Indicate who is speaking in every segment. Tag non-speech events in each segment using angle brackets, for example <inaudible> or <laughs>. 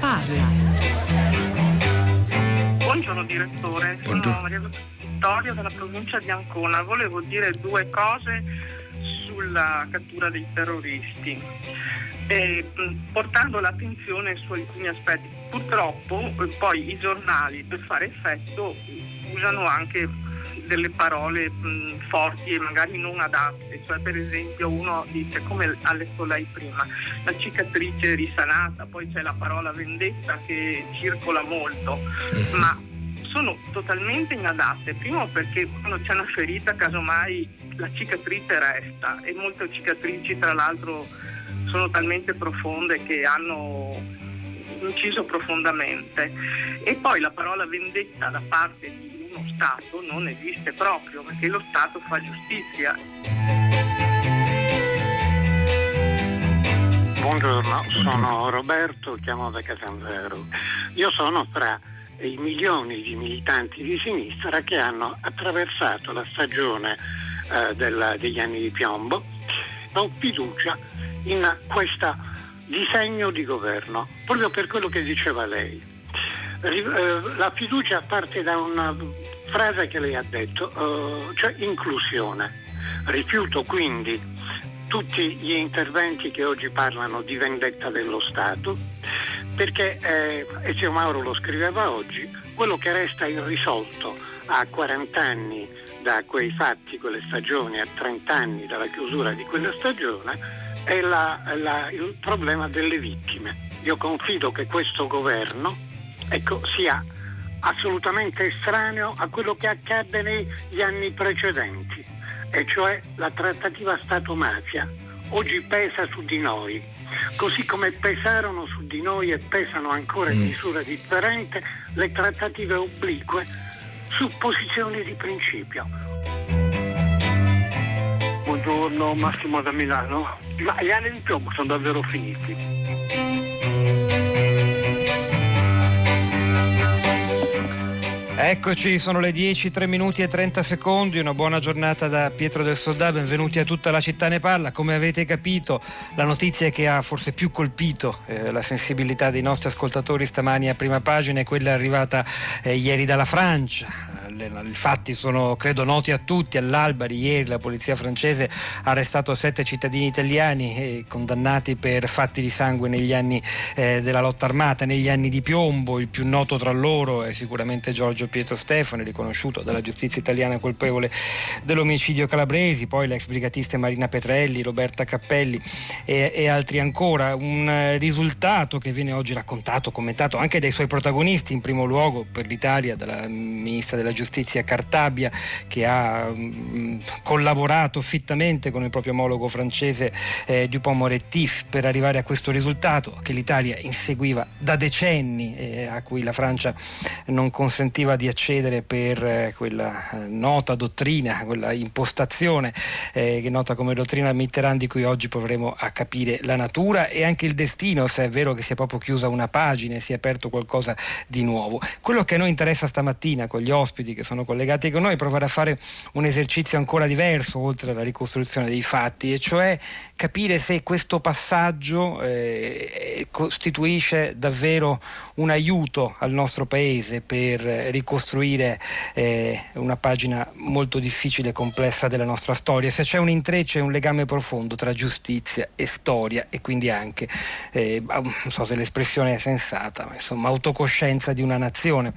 Speaker 1: parla.
Speaker 2: Buongiorno direttore,
Speaker 3: Buongiorno.
Speaker 2: sono Maria Vittoria dalla provincia di Ancona. Volevo dire due cose sulla cattura dei terroristi, eh, portando l'attenzione su alcuni aspetti. Purtroppo eh, poi i giornali per fare effetto usano anche delle parole mh, forti e magari non adatte, cioè per esempio uno dice come ha letto lei prima, la cicatrice risanata, poi c'è la parola vendetta che circola molto, ma sono totalmente inadatte, primo perché quando c'è una ferita casomai la cicatrice resta. E molte cicatrici tra l'altro sono talmente profonde che hanno inciso profondamente. E poi la parola vendetta da parte di uno Stato non esiste proprio perché lo Stato fa giustizia.
Speaker 4: Buongiorno, sono Roberto, chiamo da Catanzaro. Io sono tra i milioni di militanti di sinistra che hanno attraversato la stagione eh, della- degli anni di piombo. Ho fiducia in questo disegno di governo, proprio per quello che diceva lei. Eh, la fiducia parte da una frase che lei ha detto, eh, cioè inclusione. Rifiuto quindi tutti gli interventi che oggi parlano di vendetta dello Stato, perché, eh, e zio Mauro lo scriveva oggi, quello che resta irrisolto a 40 anni da quei fatti, quelle stagioni, a 30 anni dalla chiusura di quella stagione, è la- la- il problema delle vittime. Io confido che questo governo ecco, sia assolutamente estraneo a quello che accadde negli anni precedenti, e cioè la trattativa Stato-mafia. Oggi pesa su di noi, così come pesarono su di noi e pesano ancora in misura differente le trattative oblique su posizioni di principio.
Speaker 5: Buongiorno, Massimo da Milano. Ma gli anni di piombo sono davvero finiti.
Speaker 6: Eccoci, sono le 10, 3 minuti e 30 secondi, una buona giornata da Pietro del Soldà, benvenuti a tutta la città ne parla. Come avete capito, la notizia che ha forse più colpito eh, la sensibilità dei nostri ascoltatori stamani a prima pagina è quella arrivata eh, ieri dalla Francia. I fatti sono credo noti a tutti, all'alba di ieri la polizia francese ha arrestato sette cittadini italiani eh, condannati per fatti di sangue negli anni eh, della lotta armata, negli anni di piombo, il più noto tra loro è sicuramente Giorgio Pietro Stefani, riconosciuto dalla giustizia italiana colpevole dell'omicidio calabresi, poi l'ex brigatista Marina Petrelli, Roberta Cappelli e, e altri ancora. Un eh, risultato che viene oggi raccontato, commentato anche dai suoi protagonisti, in primo luogo per l'Italia, dalla ministra della giustizia Cartabia, che ha mm, collaborato fittamente con il proprio omologo francese eh, Dupont-Moretti per arrivare a questo risultato che l'Italia inseguiva da decenni e a cui la Francia non consentiva di accedere per eh, quella eh, nota dottrina, quella impostazione eh, che è nota come dottrina Mitterrand di cui oggi proveremo a capire la natura e anche il destino, se è vero che si è proprio chiusa una pagina e si è aperto qualcosa di nuovo. Quello che a noi interessa stamattina con gli ospiti che sono collegati con noi provare a fare un esercizio ancora diverso oltre alla ricostruzione dei fatti e cioè capire se questo passaggio eh, costituisce davvero un aiuto al nostro paese per ricostruire eh, una pagina molto difficile e complessa della nostra storia, se c'è un intreccio e un legame profondo tra giustizia e storia e quindi anche, eh, non so se l'espressione è sensata, ma insomma autocoscienza di una nazione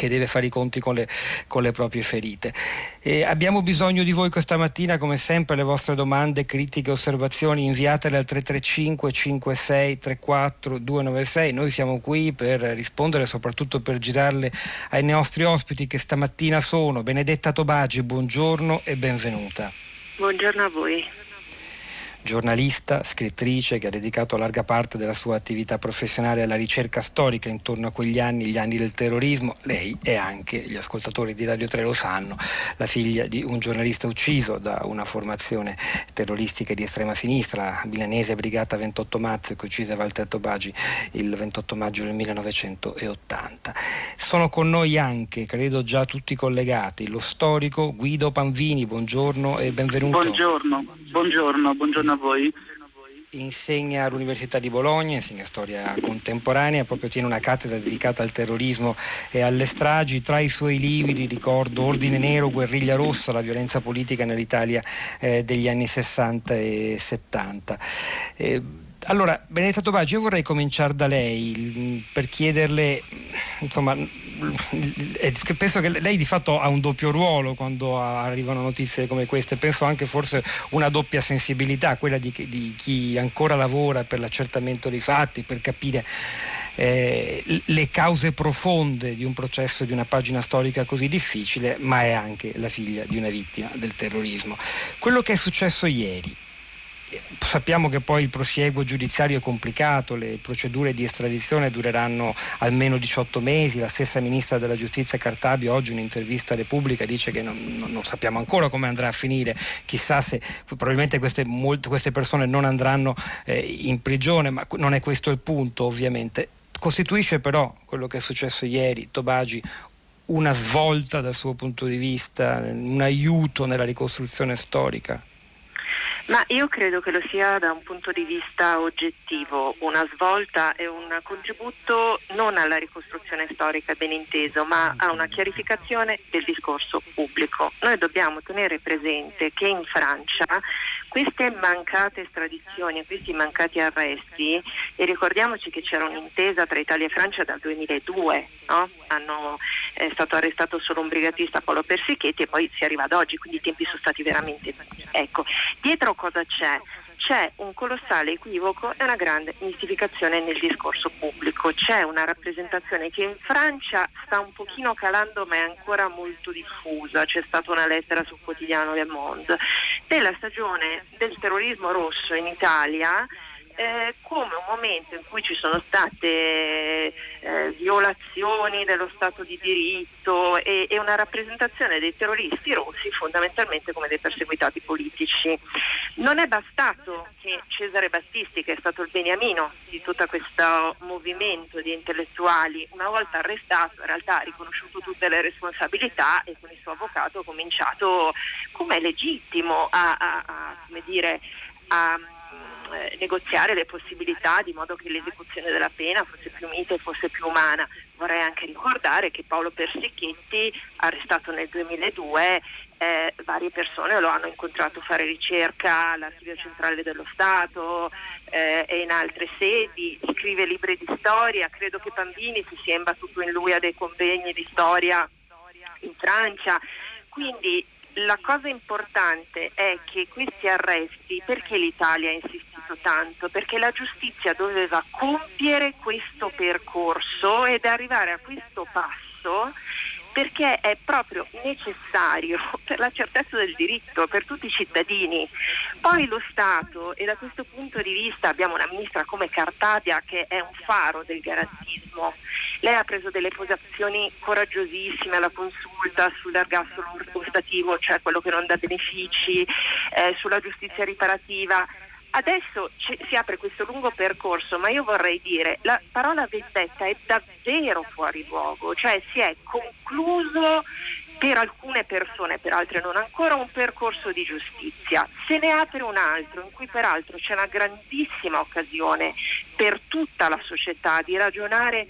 Speaker 6: che deve fare i conti con le, con le proprie ferite. E abbiamo bisogno di voi questa mattina, come sempre, le vostre domande, critiche, osservazioni, inviatele al 335 56 34 296. Noi siamo qui per rispondere, soprattutto per girarle ai nostri ospiti che stamattina sono Benedetta Tobagi, buongiorno e benvenuta.
Speaker 7: Buongiorno a voi.
Speaker 6: Giornalista, scrittrice che ha dedicato larga parte della sua attività professionale alla ricerca storica intorno a quegli anni, gli anni del terrorismo. Lei è anche, gli ascoltatori di Radio 3 lo sanno, la figlia di un giornalista ucciso da una formazione terroristica di estrema sinistra, la milanese Brigata 28 Marzo che uccise Walter Tobagi il 28 maggio del 1980. Sono con noi anche, credo già tutti collegati, lo storico Guido Panvini, buongiorno e benvenuto.
Speaker 5: Buongiorno, buongiorno, buongiorno a voi.
Speaker 6: insegna all'Università di Bologna, insegna storia contemporanea, proprio tiene una cattedra dedicata al terrorismo e alle stragi. Tra i suoi libri ricordo Ordine Nero, Guerriglia Rossa, la violenza politica nell'Italia eh, degli anni 60 e 70. Eh, allora, Benedetta Tobaggi, io vorrei cominciare da lei per chiederle, insomma, penso che lei di fatto ha un doppio ruolo quando arrivano notizie come queste, penso anche forse una doppia sensibilità, quella di, di chi ancora lavora per l'accertamento dei fatti, per capire eh, le cause profonde di un processo, di una pagina storica così difficile, ma è anche la figlia di una vittima del terrorismo. Quello che è successo ieri, Sappiamo che poi il prosieguo giudiziario è complicato, le procedure di estradizione dureranno almeno 18 mesi, la stessa ministra della giustizia Cartabio oggi in un'intervista a Repubblica dice che non, non sappiamo ancora come andrà a finire, chissà se probabilmente queste, molte, queste persone non andranno eh, in prigione, ma non è questo il punto ovviamente. Costituisce però quello che è successo ieri, Tobagi, una svolta dal suo punto di vista, un aiuto nella ricostruzione storica?
Speaker 1: Ma io credo che lo sia da un punto di vista oggettivo, una svolta e un contributo non alla ricostruzione storica ben inteso, ma a una chiarificazione del discorso pubblico. Noi dobbiamo tenere presente che in Francia queste mancate estradizioni, questi mancati arresti, e ricordiamoci che c'era un'intesa tra Italia e Francia dal 2002, no? Hanno, è stato arrestato solo un brigatista Paolo Persichetti e poi si arriva ad oggi, quindi i tempi sono stati veramente... Ecco, dietro cosa c'è? c'è un colossale equivoco e una grande mistificazione nel discorso pubblico. C'è una rappresentazione che in Francia sta un pochino calando ma è ancora molto diffusa. C'è stata una lettera sul quotidiano Le Monde della stagione del terrorismo rosso in Italia eh, come un momento in cui ci sono state eh, violazioni dello Stato di diritto e, e, una rappresentazione dei terroristi rossi fondamentalmente come dei perseguitati politici. Non è bastato che Cesare Battisti, che è stato il beniamino di tutto questo movimento di intellettuali, una volta arrestato in realtà ha riconosciuto tutte le responsabilità e con il suo avvocato ha cominciato, come è legittimo, a, a, a, dire, a eh, negoziare le possibilità di modo che l'esecuzione della pena fosse più mite e fosse più umana. Vorrei anche ricordare che Paolo Persichetti, arrestato nel 2002, eh, varie persone lo hanno incontrato fare ricerca all'Archivio Centrale dello Stato eh, e in altre sedi, scrive libri di storia, credo che Bambini si sia imbattuto in lui a dei convegni di storia in Francia. Quindi la cosa importante è che questi arresti, perché l'Italia ha insistito tanto? Perché la giustizia doveva compiere questo percorso ed arrivare a questo passo perché è proprio necessario <laughs> per la certezza del diritto per tutti i cittadini. Poi lo Stato, e da questo punto di vista abbiamo una ministra come Cartabia che è un faro del garantismo, lei ha preso delle posizioni coraggiosissime alla consulta sull'ergastolo ostativo, cioè quello che non dà benefici, eh, sulla giustizia riparativa. Adesso ci, si apre questo lungo percorso, ma io vorrei dire la parola vendetta è davvero fuori luogo, cioè si è concluso per alcune persone, per altre non ancora, un percorso di giustizia. Se ne apre un altro, in cui peraltro c'è una grandissima occasione per tutta la società di ragionare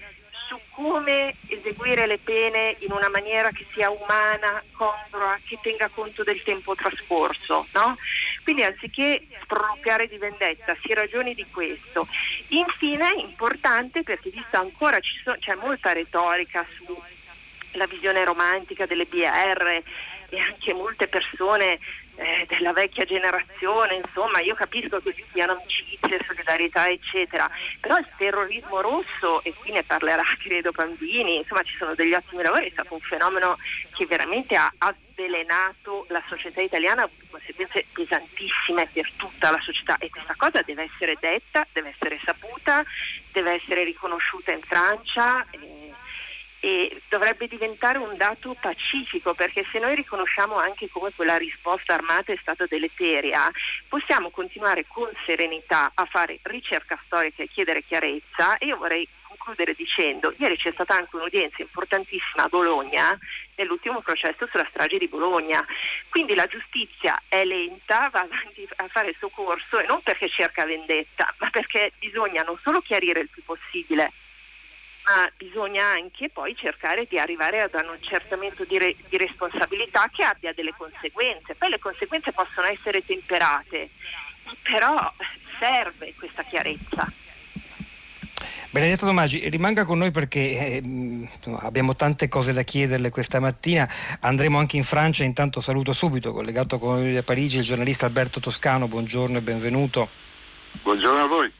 Speaker 1: su come eseguire le pene in una maniera che sia umana, congrua, che tenga conto del tempo trascorso. No? Quindi anziché sproloquiare di vendetta, si ragioni di questo. Infine è importante perché visto ancora so, c'è molta retorica sulla visione romantica delle BR e anche molte persone eh, della vecchia generazione, insomma io capisco che ci siano amicizie, solidarietà eccetera, però il terrorismo rosso, e qui ne parlerà <laughs> credo Bambini, insomma ci sono degli ottimi lavori, è stato un fenomeno che veramente ha avvelenato la società italiana, ha avuto conseguenze pesantissime per tutta la società e questa cosa deve essere detta, deve essere saputa, deve essere riconosciuta in Francia. Eh, e dovrebbe diventare un dato pacifico perché se noi riconosciamo anche come quella risposta armata è stata deleteria, possiamo continuare con serenità a fare ricerca storica e chiedere chiarezza. E io vorrei concludere dicendo, ieri c'è stata anche un'udienza importantissima a Bologna nell'ultimo processo sulla strage di Bologna, quindi la giustizia è lenta, va avanti a fare il suo corso e non perché cerca vendetta, ma perché bisogna non solo chiarire il più possibile ma bisogna anche poi cercare di arrivare ad un accertamento di, re, di, responsabilità che abbia delle conseguenze. Poi le conseguenze possono essere temperate, però serve questa chiarezza.
Speaker 6: Benedetta Tomaggi, rimanga con noi perché eh, abbiamo tante cose da chiederle questa mattina. Andremo anche in Francia, intanto saluto subito, collegato con noi da Parigi, il giornalista Alberto Toscano. Buongiorno e benvenuto.
Speaker 3: Buongiorno a voi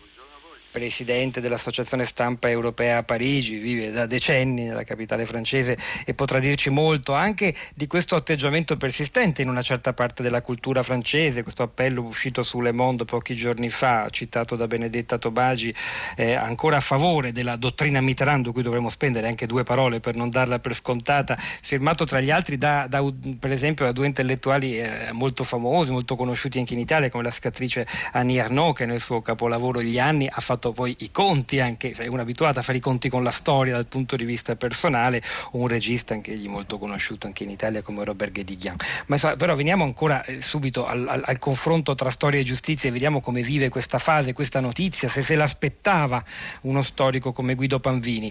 Speaker 6: presidente dell'Associazione Stampa Europea a Parigi, vive da decenni nella capitale francese e potrà dirci molto anche di questo atteggiamento persistente in una certa parte della cultura francese, questo appello uscito su Le Monde pochi giorni fa, citato da Benedetta Tobagi, eh, ancora a favore della dottrina Mitterrand, di cui dovremmo spendere anche due parole per non darla per scontata, firmato tra gli altri da, da per esempio da due intellettuali eh, molto famosi, molto conosciuti anche in Italia, come la scrittrice Annie Arnaud, che nel suo capolavoro Gli anni ha fatto fatto poi i conti anche, è uno abituato a fare i conti con la storia dal punto di vista personale, un regista anche gli molto conosciuto anche in Italia come Robert Guédiguian. Ma insomma, però veniamo ancora eh, subito al, al, al, confronto tra storia e giustizia e vediamo come vive questa fase, questa notizia, se se l'aspettava uno storico come Guido Panvini.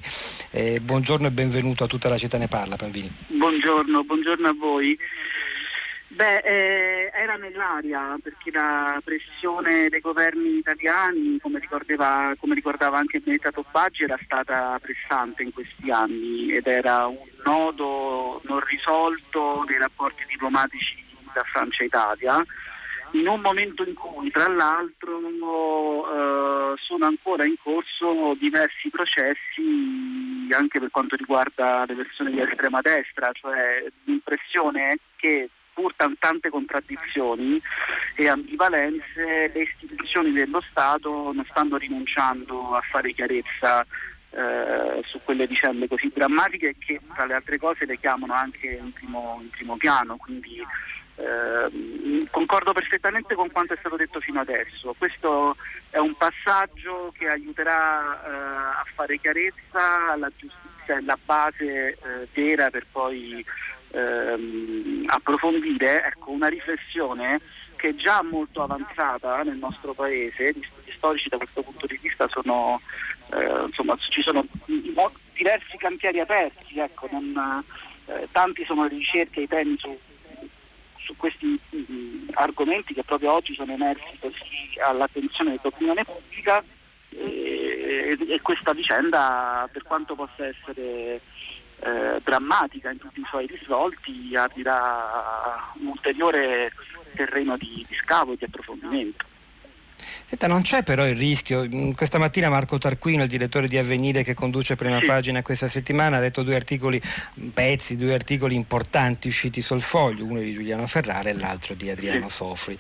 Speaker 6: Eh, buongiorno e benvenuto a tutta la città ne parla Panvini.
Speaker 7: Buongiorno, buongiorno a voi. Beh, eh, era nell'aria perché la pressione dei governi italiani, come, come ricordava anche Benedetta Tobbaggi, era stata pressante in questi anni ed era un nodo non risolto nei rapporti diplomatici da Francia e Italia, in un momento in cui tra l'altro eh, sono ancora in corso diversi processi anche per quanto riguarda le persone di estrema destra, cioè l'impressione è che pur tante contraddizioni e ambivalenze, le istituzioni dello Stato non stanno rinunciando a fare chiarezza eh, su quelle vicende così drammatiche che tra le altre cose le chiamano anche in primo, in primo piano. Quindi, eh, concordo perfettamente con quanto è stato detto fino adesso. Questo è un passaggio che aiuterà eh, a fare chiarezza, la giustizia è la base eh, vera per poi ehm, approfondire ecco, una riflessione che è già molto avanzata nel nostro paese, gli storici da questo punto di vista sono, eh, insomma, ci sono diversi cantieri aperti, ecco, non, eh, tanti sono le ricerche e i temi su, su questi mh, argomenti che proprio oggi sono emersi così all'attenzione dell'opinione pubblica e, e questa vicenda per quanto possa essere eh, drammatica in tutti i suoi risvolti aprirà un ulteriore terreno di, di scavo e di approfondimento.
Speaker 6: Senta, non c'è però il rischio. Mm, questa mattina Marco Tarquino, il direttore di Avvenire che conduce prima sì. pagina questa settimana, ha detto due articoli, pezzi, due articoli importanti usciti sul foglio, uno di Giuliano Ferrara e l'altro di Adriano sì. Sofri,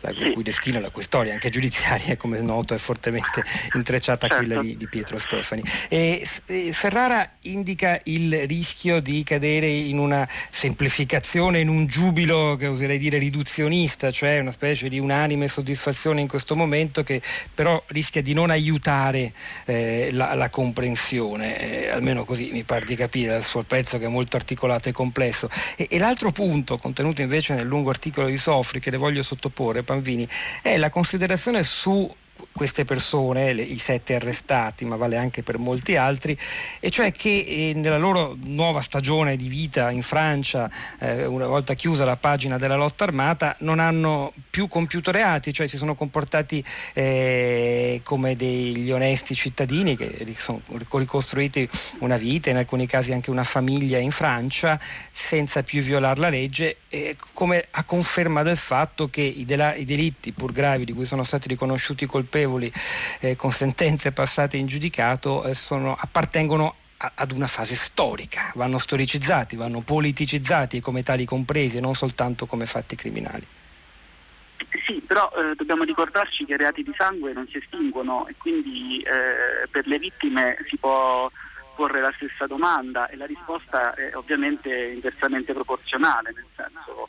Speaker 6: la sì. cui destino, la cui storia anche giudiziaria, come noto, è fortemente <laughs> intrecciata certo. a quella di, di Pietro Stefani. E, e Ferrara indica il rischio di cadere in una semplificazione, in un giubilo che oserei dire riduzionista, cioè una specie di unanime soddisfazione in questo momento argomento che però rischia di non aiutare eh, la, la, comprensione, eh, almeno così mi pare di capire dal suo pezzo che è molto articolato e complesso. E, e l'altro punto, contenuto invece nel lungo articolo di Sofri, che le voglio sottoporre, Panvini, è la considerazione su queste persone, le, i sette arrestati, ma vale anche per molti altri, e cioè che eh, nella loro nuova stagione di vita in Francia, eh, una volta chiusa la pagina della lotta armata, non hanno più compiuto reati, cioè si sono comportati eh, come degli onesti cittadini che sono ricostruiti una vita, in alcuni casi anche una famiglia in Francia, senza più violare la legge, come a conferma del fatto che i, dela- i delitti pur gravi di cui sono stati riconosciuti colpevoli colpevoli eh, con sentenze passate in giudicato eh, sono, appartengono ad una fase storica, vanno storicizzati, vanno politicizzati come tali compresi e non soltanto come fatti criminali.
Speaker 7: Sì, però eh, dobbiamo ricordarci che i reati di sangue non si estinguono e quindi eh, per le vittime si può porre la stessa domanda e la risposta è ovviamente inversamente proporzionale, nel senso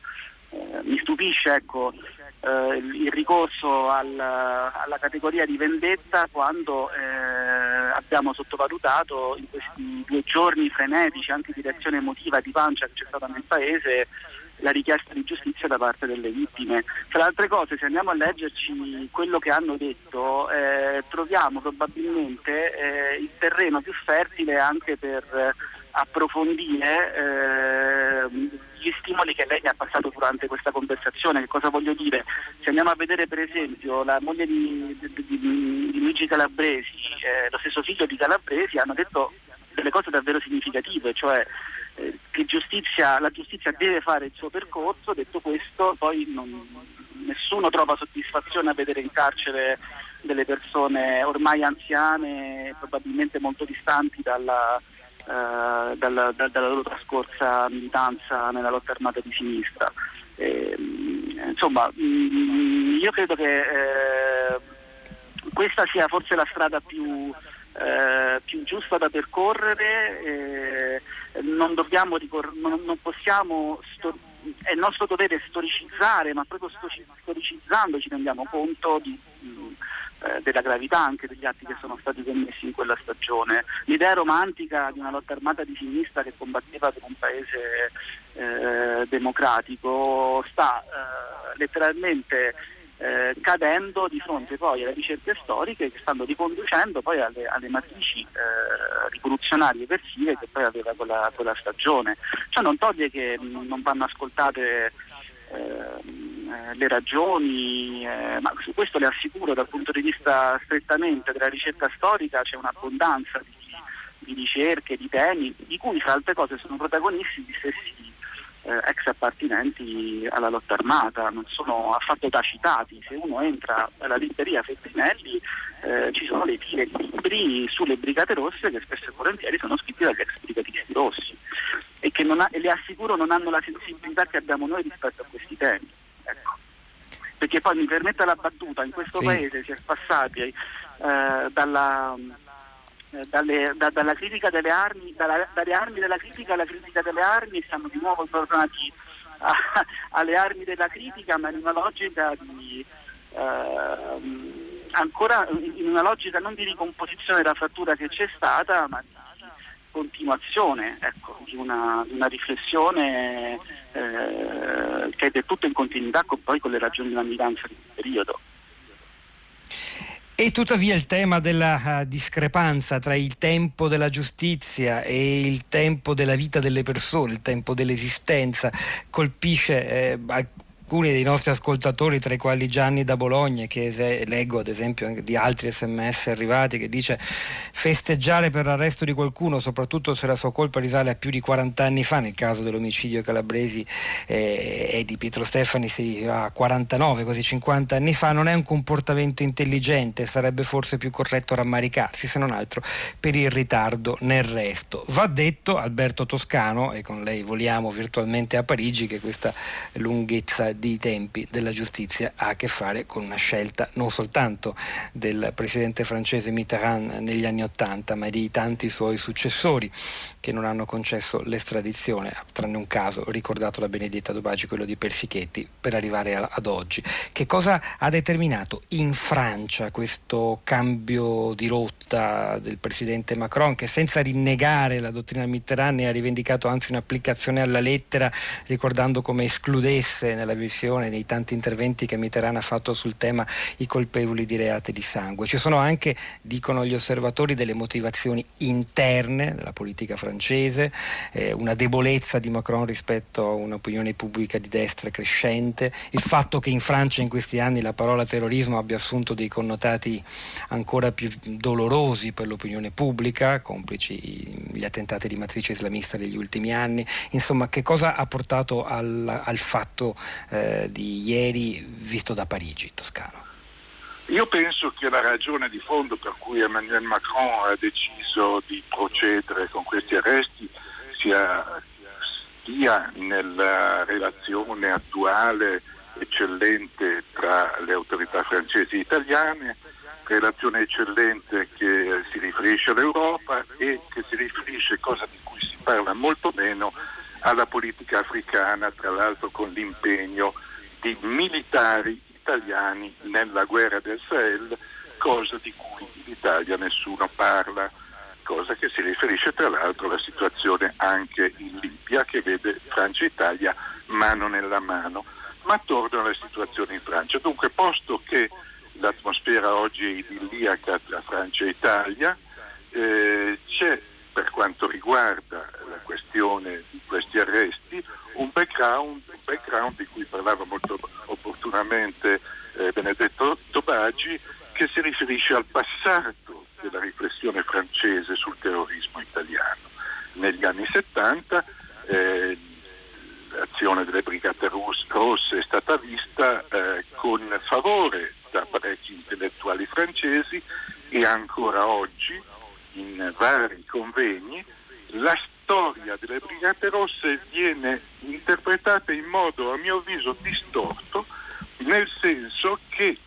Speaker 7: eh, mi stupisce ecco, eh, il ricorso al, alla categoria di vendetta quando eh, abbiamo sottovalutato in questi due giorni frenetici anche di reazione emotiva di pancia che c'è stata nel paese la richiesta di giustizia da parte delle vittime. Tra le altre cose, se andiamo a leggerci quello che hanno detto, eh, troviamo probabilmente eh, il terreno più fertile anche per approfondire eh, gli stimoli che lei mi ha passato durante questa conversazione. Che cosa voglio dire? Se andiamo a vedere per esempio la moglie di, di, di, di Luigi Calabresi, eh, lo stesso figlio di Calabresi, hanno detto delle cose davvero significative, cioè eh, che giustizia, la giustizia deve fare il suo percorso, detto questo poi non, nessuno trova soddisfazione a vedere in carcere delle persone ormai anziane, probabilmente molto distanti dalla, eh, dalla, da, dalla loro trascorsa militanza nella lotta armata di sinistra. Eh, insomma, mh, mm, io credo che eh, questa sia forse la strada più, eh, più giusta da percorrere, eh, non, ricor- non, non possiamo, sto- è nostro dovere storicizzare, ma proprio storicizzando ci rendiamo conto di, eh, della gravità anche degli atti che sono stati commessi in quella stagione. L'idea romantica di una lotta armata di sinistra che combatteva per un paese eh, democratico sta eh, letteralmente eh, cadendo di fronte poi alle ricerche storiche che stanno riconducendo poi alle, alle matrici eh, rivoluzionarie eversive che poi aveva quella, quella stagione. Ciò non toglie che non vanno ascoltate ehm, eh, le ragioni, eh, ma su questo le assicuro dal punto di vista strettamente della ricerca storica c'è un'abbondanza di, di ricerche, di temi, di cui fra altre cose sono protagonisti gli stessi eh, ex appartenenti alla lotta armata, non sono affatto tacitati. Se uno entra alla libreria Feltrinelli eh, ci sono le file di libri sulle brigate rosse che spesso e volentieri sono scritti dagli ex brigatisti rossi e che ha, le assicuro non hanno la sensibilità che abbiamo noi rispetto a questi temi. Ecco. Perché poi mi permetta la battuta, in questo sì. paese si è passati eh, dalla eh, dalle, da, dalla critica delle armi, dalla, dalle armi della critica alla critica delle armi e siamo di nuovo tornati a, <laughs> alle armi della critica ma in una logica di eh, ancora in una logica non di ricomposizione della frattura che c'è stata ma di continuazione ecco, di, una, di, una, riflessione eh, che è del tutto in continuità con, poi con le ragioni della militanza di quel periodo.
Speaker 6: E tuttavia il tema della uh, discrepanza tra il tempo della giustizia e il tempo della vita delle persone, il tempo dell'esistenza, colpisce eh, alcuni dei nostri ascoltatori, tra i quali Gianni da Bologna, che se, leggo ad esempio di altri sms arrivati, che dice festeggiare per l'arresto di qualcuno, soprattutto se la sua colpa risale a più di 40 anni fa, nel caso dell'omicidio calabresi eh, e di Pietro Stefani si a 49, quasi 50 anni fa, non è un comportamento intelligente, sarebbe forse più corretto rammaricarsi, se non altro per il ritardo nel resto. Va detto Alberto Toscano, e con lei voliamo virtualmente a Parigi, che questa lunghezza di tempi della giustizia ha a che fare con una scelta non soltanto del presidente francese Mitterrand negli anni Ottanta, ma di tanti suoi successori che non hanno concesso l'estradizione, tranne un caso ricordato da Benedetta Dobagi, quello di Persichetti, per arrivare ad oggi. Che cosa ha determinato in Francia questo cambio di rotta del presidente Macron che senza rinnegare la dottrina Mitterrand ne ha rivendicato anzi un'applicazione alla lettera ricordando come escludesse nella Commissione, nei tanti interventi che Mitterrand ha fatto sul tema i colpevoli di reati di sangue. Ci sono anche, dicono gli osservatori, delle motivazioni interne della politica francese, eh, una debolezza di Macron rispetto a un'opinione pubblica di destra crescente, il fatto che in Francia in questi anni la parola terrorismo abbia assunto dei connotati ancora più dolorosi per l'opinione pubblica, complici gli attentati di matrice islamista degli ultimi anni. Insomma, che cosa ha portato al, al fatto eh, di ieri visto da Parigi, Toscano?
Speaker 3: Io penso che la ragione di fondo per cui Emmanuel Macron ha deciso di procedere con questi arresti sia, sia nella relazione attuale eccellente tra le autorità francesi e italiane, relazione eccellente che si riferisce all'Europa e che si riferisce, cosa di cui si parla molto meno, alla politica africana, tra l'altro con l'impegno di militari italiani nella guerra del Sahel cosa di cui in Italia nessuno parla, cosa che si riferisce tra l'altro alla situazione anche in Libia che vede Francia e Italia mano nella mano. Ma torno alla situazione in Francia. Dunque, posto che l'atmosfera oggi è idilliaca tra Francia e Italia, eh, c'è per quanto riguarda questione di questi arresti un background, un background di cui parlava molto opportunamente eh, Benedetto Tobagi che si riferisce al passato della riflessione francese sul terrorismo italiano. Negli anni 70 eh, l'azione delle brigate rosse è stata vista eh, con favore da parecchi intellettuali francesi e ancora oggi in vari convegni la storia delle Brigate Rosse viene interpretata in modo a mio avviso distorto nel senso che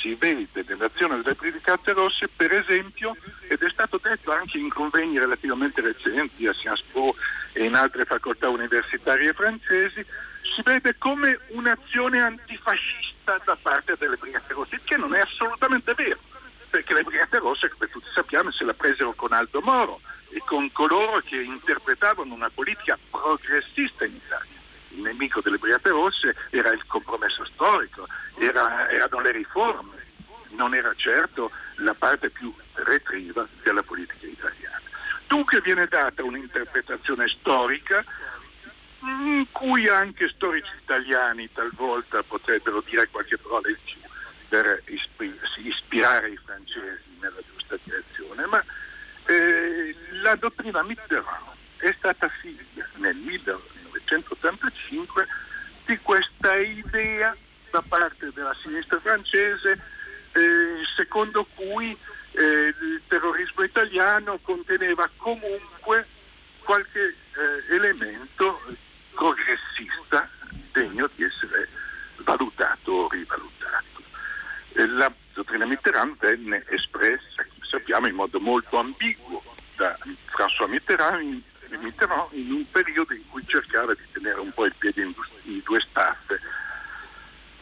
Speaker 3: si vede nell'azione delle Brigate Rosse per esempio ed è stato detto anche in convegni relativamente recenti a Sciences Po e in altre facoltà universitarie francesi si vede come un'azione antifascista da parte delle Brigate Rosse che non è assolutamente vero perché le Brigate Rosse, come tutti sappiamo, se la presero con Aldo Moro con coloro che interpretavano una politica progressista in Italia. Il nemico delle Brigate Rosse era il compromesso storico, era, erano le riforme, non era certo la parte più retriva della politica italiana. Dunque viene data un'interpretazione storica in cui anche storici italiani talvolta potrebbero dire qualche parola in più per ispirare i francesi nella giusta direzione, ma la dottrina Mitterrand è stata figlia nel 1985 di questa idea da parte della sinistra francese eh, secondo cui eh, il terrorismo italiano conteneva comunque qualche eh, elemento progressista degno di essere valutato o rivalutato. La dottrina Mitterrand venne espressa, sappiamo, in modo molto ambiguo da François Mitterrand, Mitterrand in un periodo in cui cercava di tenere un po' il piede in due staffe,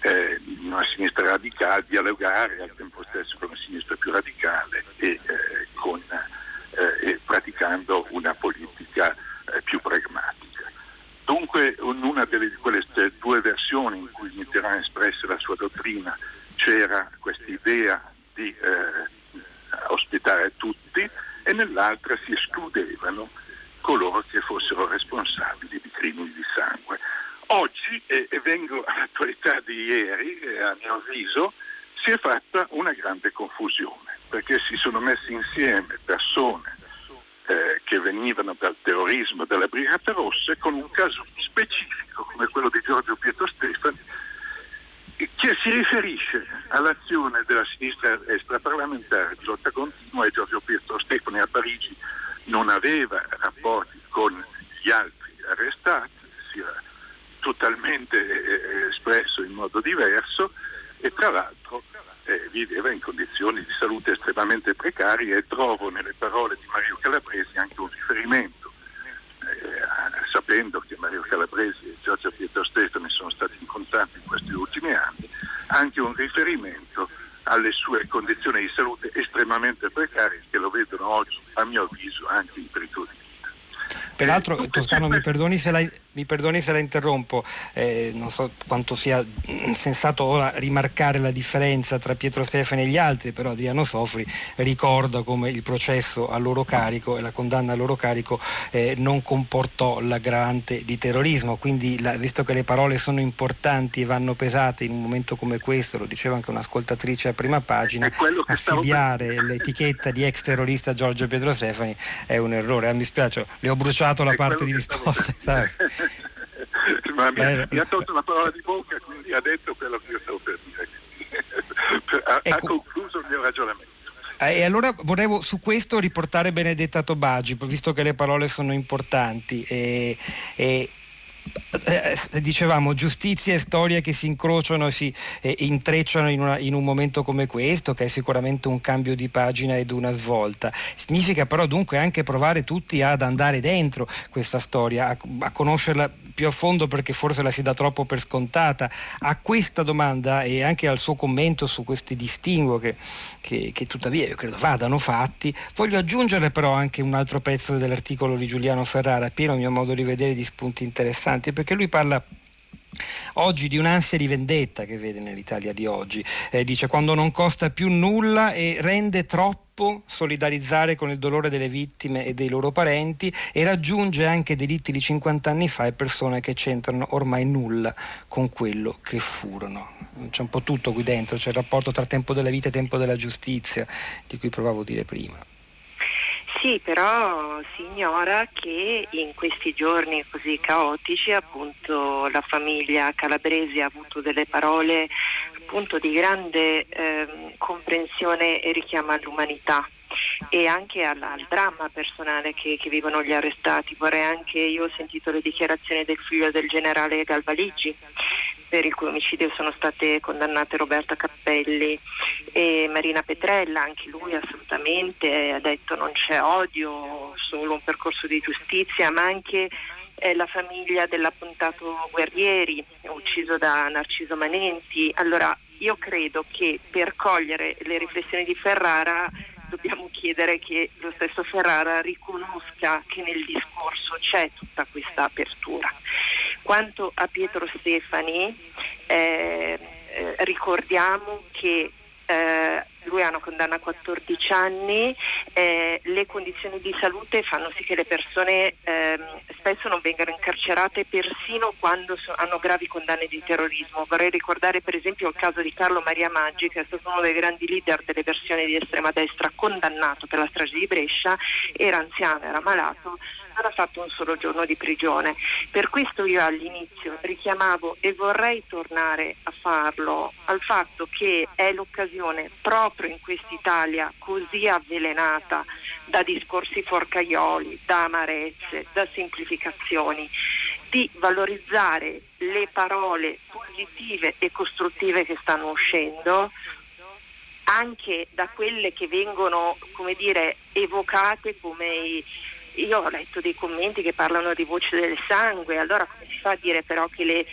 Speaker 3: eh, una sinistra radicale, dialogare al tempo stesso con una sinistra più radicale e, eh, con, eh, e praticando una politica eh, più pragmatica. Dunque, in una delle quelle due versioni in cui Mitterrand espresse la sua dottrina, c'era questa idea di eh, ospitare tutti e nell'altra si escludevano coloro che fossero responsabili di crimini di sangue. Oggi, e, vengo all'attualità di ieri, eh, a mio avviso, si è fatta una grande confusione, perché si sono messi insieme persone eh, che venivano dal terrorismo della Brigata Rossa con un caso specifico come quello di Giorgio Pietro Stefani che si riferisce all'azione della sinistra extraparlamentare di lotta continua e Giorgio Pietro Stefani a Parigi non aveva rapporti con gli altri arrestati, si era totalmente eh, espresso in modo diverso e tra l'altro eh, viveva in condizioni di salute estremamente precarie e trovo nelle parole di Mario Calabresi anche un riferimento, sapendo che Mario Calabresi e Giorgio Pietro Stefani sono stati in contatto in questi ultimi anni, anche un riferimento alle sue condizioni di salute estremamente precarie che lo vedono oggi, a mio avviso, anche in pericolo di vita.
Speaker 6: Peraltro, eh, Toscano, mi perdoni se la, mi perdoni se la interrompo, eh, non so quanto sia sensato ora rimarcare la differenza tra Pietro Stefani e gli altri, però Adriano Sofri ricorda come il processo a loro carico e la condanna a loro carico eh, non comportò l'aggravante di terrorismo, quindi la, visto che le parole sono importanti e vanno pesate in un momento come questo, lo diceva anche un'ascoltatrice a prima pagina, affibbiare l'etichetta di ex terrorista Giorgio Pietro Stefani è un errore, eh, mi spiace, le ho bruciato la parte di risposta. <laughs>
Speaker 3: Ma mi, ha, mi, ha tolto la parola di bocca, quindi ha detto quello che io stavo per dire. <laughs> ha, ecco. ha concluso il mio ragionamento.
Speaker 6: Eh, e allora volevo su questo riportare Benedetta Tobagi, visto che le parole sono importanti. E, e eh, eh, dicevamo giustizia e storia che si incrociano e si eh, intrecciano in, una, in, un momento come questo, che è sicuramente un cambio di pagina ed una svolta. Significa però dunque anche provare tutti ad andare dentro questa storia, a, a conoscerla più a fondo perché forse la si dà troppo per scontata. A questa domanda e anche al suo commento su questi distinguo che, che, che tuttavia io credo vadano fatti, voglio aggiungere però anche un altro pezzo dell'articolo di Giuliano Ferrara, pieno a mio modo di vedere di spunti interessanti perché lui parla oggi di un'ansia di vendetta che vede nell'Italia di oggi. Eh, dice quando non costa più nulla e rende troppo solidarizzare con il dolore delle vittime e dei loro parenti e raggiunge anche delitti di 50 anni fa e persone che c'entrano ormai nulla con quello che furono. C'è un po' tutto qui dentro, c'è il rapporto tra tempo della vita e tempo della giustizia di cui provavo a dire prima.
Speaker 1: Sì, però si ignora che in questi giorni così caotici appunto la famiglia calabrese ha avuto delle parole appunto di grande eh, comprensione e richiamo all'umanità e anche al, al dramma personale che, che, vivono gli arrestati. Vorrei anche, io ho sentito le dichiarazioni del figlio del generale Galvaligi per il cui omicidio sono state condannate Roberta Cappelli e Marina Petrella, anche lui assolutamente ha detto non c'è odio, solo un percorso di giustizia, ma anche eh, la famiglia dell'appuntato Guerrieri, ucciso da Narciso Manenti. Allora io credo che per cogliere le riflessioni di Ferrara dobbiamo chiedere che lo stesso Ferrara riconosca che nel discorso c'è tutta questa apertura. Quanto a Pietro Stefani, eh, eh, ricordiamo che eh, lui ha una condanna a 14 anni, eh, le condizioni di salute fanno sì che le persone eh, spesso non vengano incarcerate persino quando so- hanno gravi condanne di terrorismo. Vorrei ricordare per esempio il caso di Carlo Maria Maggi, che è stato uno dei grandi leader delle versioni di estrema destra, condannato per la strage di Brescia, era anziano, era malato, ha fatto un solo giorno di prigione. Per questo io all'inizio richiamavo e vorrei tornare a farlo al fatto che è l'occasione proprio in quest'Italia così avvelenata da discorsi forcaioli, da amarezze, da semplificazioni, di valorizzare le parole positive e costruttive che stanno uscendo anche da quelle che vengono come dire, evocate come i, io ho letto dei commenti che parlano di voce del sangue, allora come si fa a dire però che le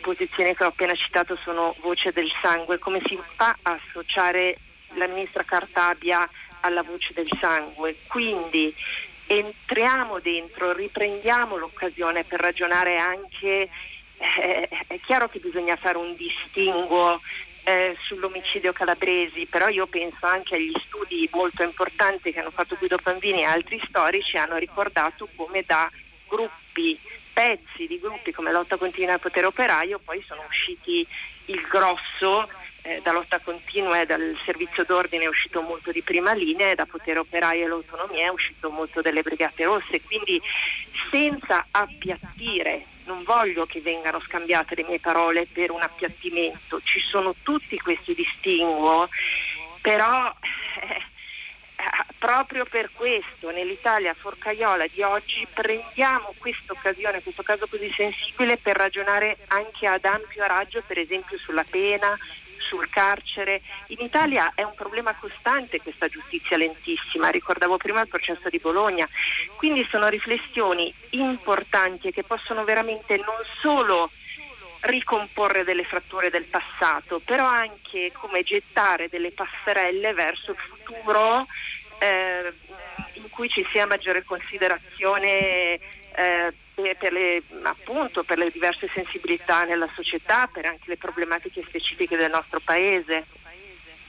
Speaker 1: posizioni che ho appena citato sono voce del sangue? Come si fa a associare la ministra Cartabia alla voce del sangue? Quindi entriamo dentro, riprendiamo l'occasione per ragionare anche, eh, è chiaro che bisogna fare un distinguo eh, sull'omicidio calabresi, però io penso anche agli studi molto importanti che hanno fatto Guido Panvini e altri storici hanno ricordato come da gruppi, pezzi di gruppi come Lotta Continua al Potere Operaio poi sono usciti il grosso eh, da lotta continua e dal servizio d'ordine è uscito molto di prima linea e da potere operaio e l'autonomia è uscito molto delle brigate rosse, quindi senza appiattire, non voglio che vengano scambiate le mie parole per un appiattimento, ci sono tutti questi distinguo, però eh, proprio per questo nell'Italia forcaiola di oggi prendiamo questa occasione, questo caso così sensibile per ragionare anche ad ampio raggio per esempio sulla pena, sul carcere. In Italia è un problema costante questa giustizia lentissima, ricordavo prima il processo di Bologna, quindi sono riflessioni importanti e che possono veramente non solo ricomporre delle fratture del passato, però anche come gettare delle passerelle verso il futuro eh, in cui ci sia maggiore considerazione eh, per le, appunto, per le diverse sensibilità nella società, per anche le problematiche specifiche del nostro Paese.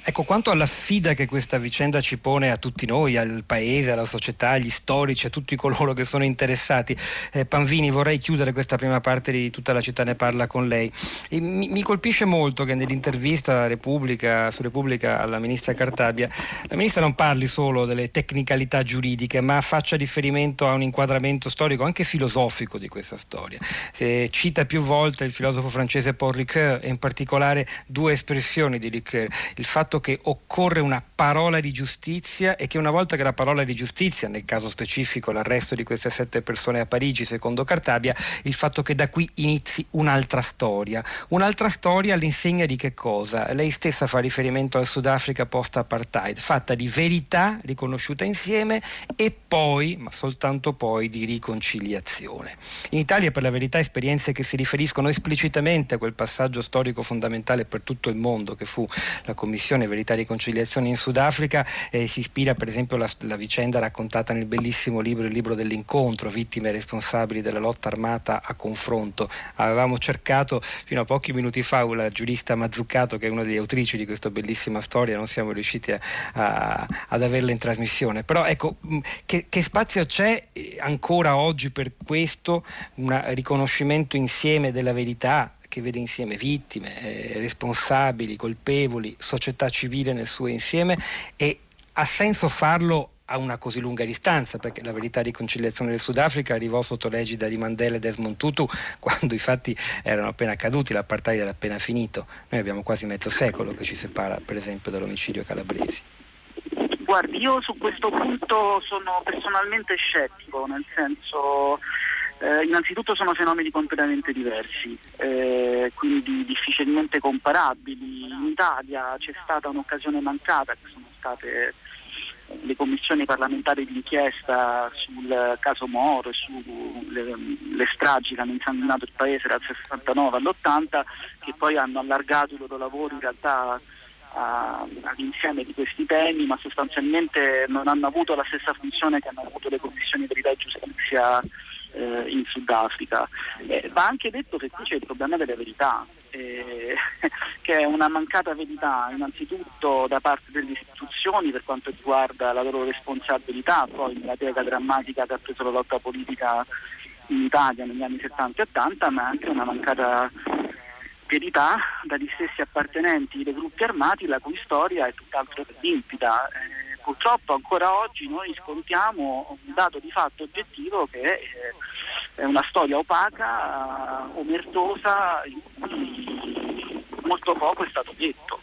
Speaker 6: Ecco, quanto alla sfida che questa vicenda ci pone a tutti noi, al paese, alla società, agli storici, a tutti coloro che sono interessati, eh, Panvini, vorrei chiudere questa prima parte di tutta la città ne parla con lei. Mi, mi, colpisce molto che nell'intervista Repubblica, su Repubblica alla ministra Cartabia, la ministra non parli solo delle tecnicalità giuridiche, ma faccia riferimento a un inquadramento storico, anche filosofico di questa storia. Eh, cita più volte il filosofo francese Paul Ricoeur e in particolare due espressioni di Ricoeur. Il fatto fatto che occorre una parola di giustizia e che una volta che la parola di giustizia, nel caso specifico l'arresto di queste sette persone a Parigi secondo Cartabia, il fatto che da qui inizi un'altra storia. Un'altra storia all'insegna di che cosa? Lei stessa fa riferimento al Sudafrica post-apartheid, fatta di verità riconosciuta insieme e poi, ma soltanto poi, di riconciliazione. In Italia per la verità esperienze che si riferiscono esplicitamente a quel passaggio storico fondamentale per tutto il mondo che fu la Commissione Verità e Riconciliazione in Sudafrica eh, si ispira per esempio alla vicenda raccontata nel bellissimo libro Il libro dell'incontro, vittime responsabili della lotta armata a confronto. Avevamo cercato fino a pochi minuti fa la giurista Mazzucato che è una delle autrici di questa bellissima storia, non siamo riusciti a, a, ad averla in trasmissione. Però ecco, che, che spazio c'è eh, ancora oggi per questo, un riconoscimento insieme della verità che vede insieme vittime, eh, responsabili, colpevoli, società civile nel suo insieme e ha senso farlo a una così lunga distanza, perché la verità di conciliazione del Sudafrica arrivò sotto l'egida di Mandela e Desmond Tutu <laughs> quando i fatti erano appena accaduti, l'apartheid era appena finito. Noi abbiamo quasi mezzo secolo che ci separa, per esempio, dall'omicidio calabresi.
Speaker 7: Guardi, io su questo punto sono personalmente scettico, nel senso eh, innanzitutto sono fenomeni completamente diversi, eh, quindi difficilmente comparabili. In Italia c'è stata un'occasione mancata, che sono state eh, le commissioni parlamentari d'inchiesta sul caso Moro e sulle le stragi che hanno insanguinato il paese dal 69 all'80, che poi hanno allargato i loro lavori in realtà all'insieme di questi temi, ma sostanzialmente non hanno avuto la stessa funzione che hanno avuto le commissioni verità e giustizia eh, in Sudafrica. Eh, va anche detto che qui c'è il problema delle verità, eh, <laughs> che è una mancata verità innanzitutto da parte delle istituzioni per quanto riguarda la loro responsabilità, poi nella piega drammatica che ha preso la lotta politica in Italia negli anni 70 e 80, ma anche una mancata verità dagli stessi appartenenti dei gruppi armati la cui storia è tutt'altro che limpida. Eh, purtroppo ancora oggi noi scontiamo un dato di fatto oggettivo che è una storia opaca, omertosa, in cui molto poco è stato detto.